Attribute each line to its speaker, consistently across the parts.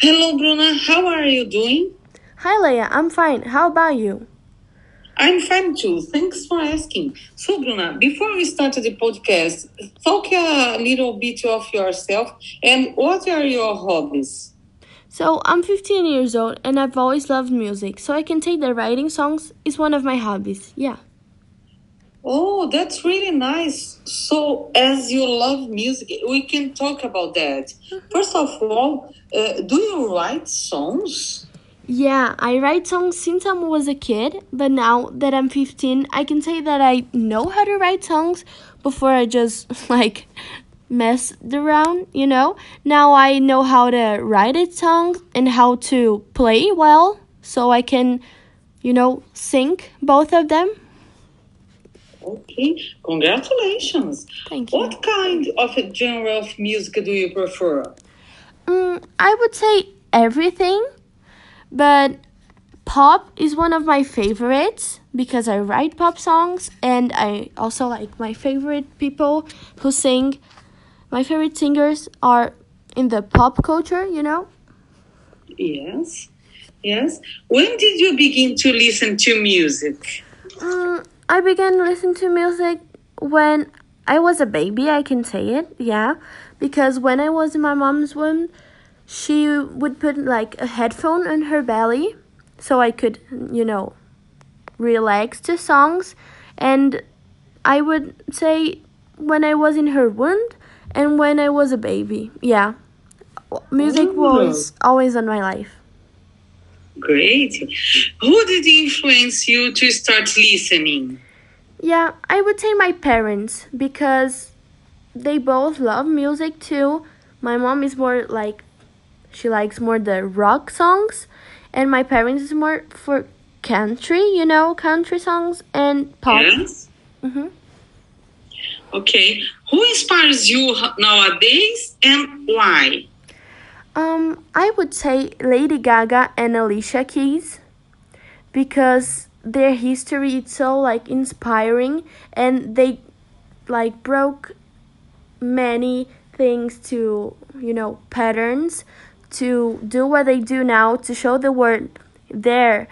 Speaker 1: Hello, Bruna. How are you doing?
Speaker 2: Hi, Leia. I'm fine. How about you?
Speaker 1: I'm fine too. Thanks for asking. So, Bruna, before we start the podcast, talk a little bit of yourself and what are your hobbies?
Speaker 2: So, I'm 15 years old and I've always loved music, so I can say that writing songs is one of my hobbies. Yeah.
Speaker 1: Oh, that's really nice. So, as you love music, we can talk about that. First of all, uh, do you write songs?
Speaker 2: Yeah, I write songs since I was a kid, but now that I'm 15, I can say that I know how to write songs before I just like messed around, you know? Now I know how to write a song and how to play well so I can, you know, sing both of them.
Speaker 1: Okay, congratulations.
Speaker 2: Thank you.
Speaker 1: What kind of a genre of music do you prefer?
Speaker 2: Mm, I would say everything, but pop is one of my favorites because I write pop songs and I also like my favorite people who sing. My favorite singers are in the pop culture, you know?
Speaker 1: Yes, yes. When did you begin to listen to music?
Speaker 2: Mm, I began listening to music when I was a baby, I can say it, yeah. Because when I was in my mom's womb, she would put like a headphone on her belly so I could, you know, relax to songs. And I would say when I was in her womb and when I was a baby, yeah. Music oh. was always on my life.
Speaker 1: Great. Who did influence you to start listening?
Speaker 2: Yeah, I would say my parents because they both love music too. My mom is more like she likes more the rock songs and my parents is more for country, you know, country songs and pop.
Speaker 1: Yes.
Speaker 2: Mhm.
Speaker 1: Okay. Who inspires you nowadays and why?
Speaker 2: Um, I would say Lady Gaga and Alicia Keys because their history is so like inspiring and they like broke many things to, you know, patterns to do what they do now to show the world their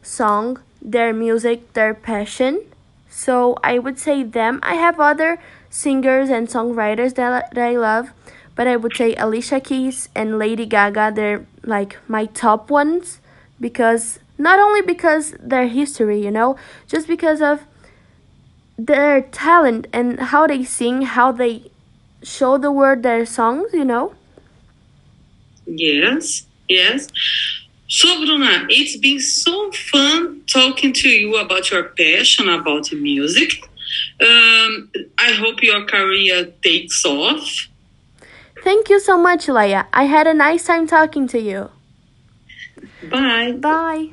Speaker 2: song, their music, their passion. So I would say them. I have other singers and songwriters that, that I love, but I would say Alicia Keys and Lady Gaga. They're like my top ones because not only because their history, you know, just because of their talent and how they sing, how they show the world their songs, you know.
Speaker 1: Yes, yes. So, Bruna, it's been so fun talking to you about your passion about music. Um, I hope your career takes off.
Speaker 2: Thank you so much, Leia. I had a nice time talking to you.
Speaker 1: Bye.
Speaker 2: Bye.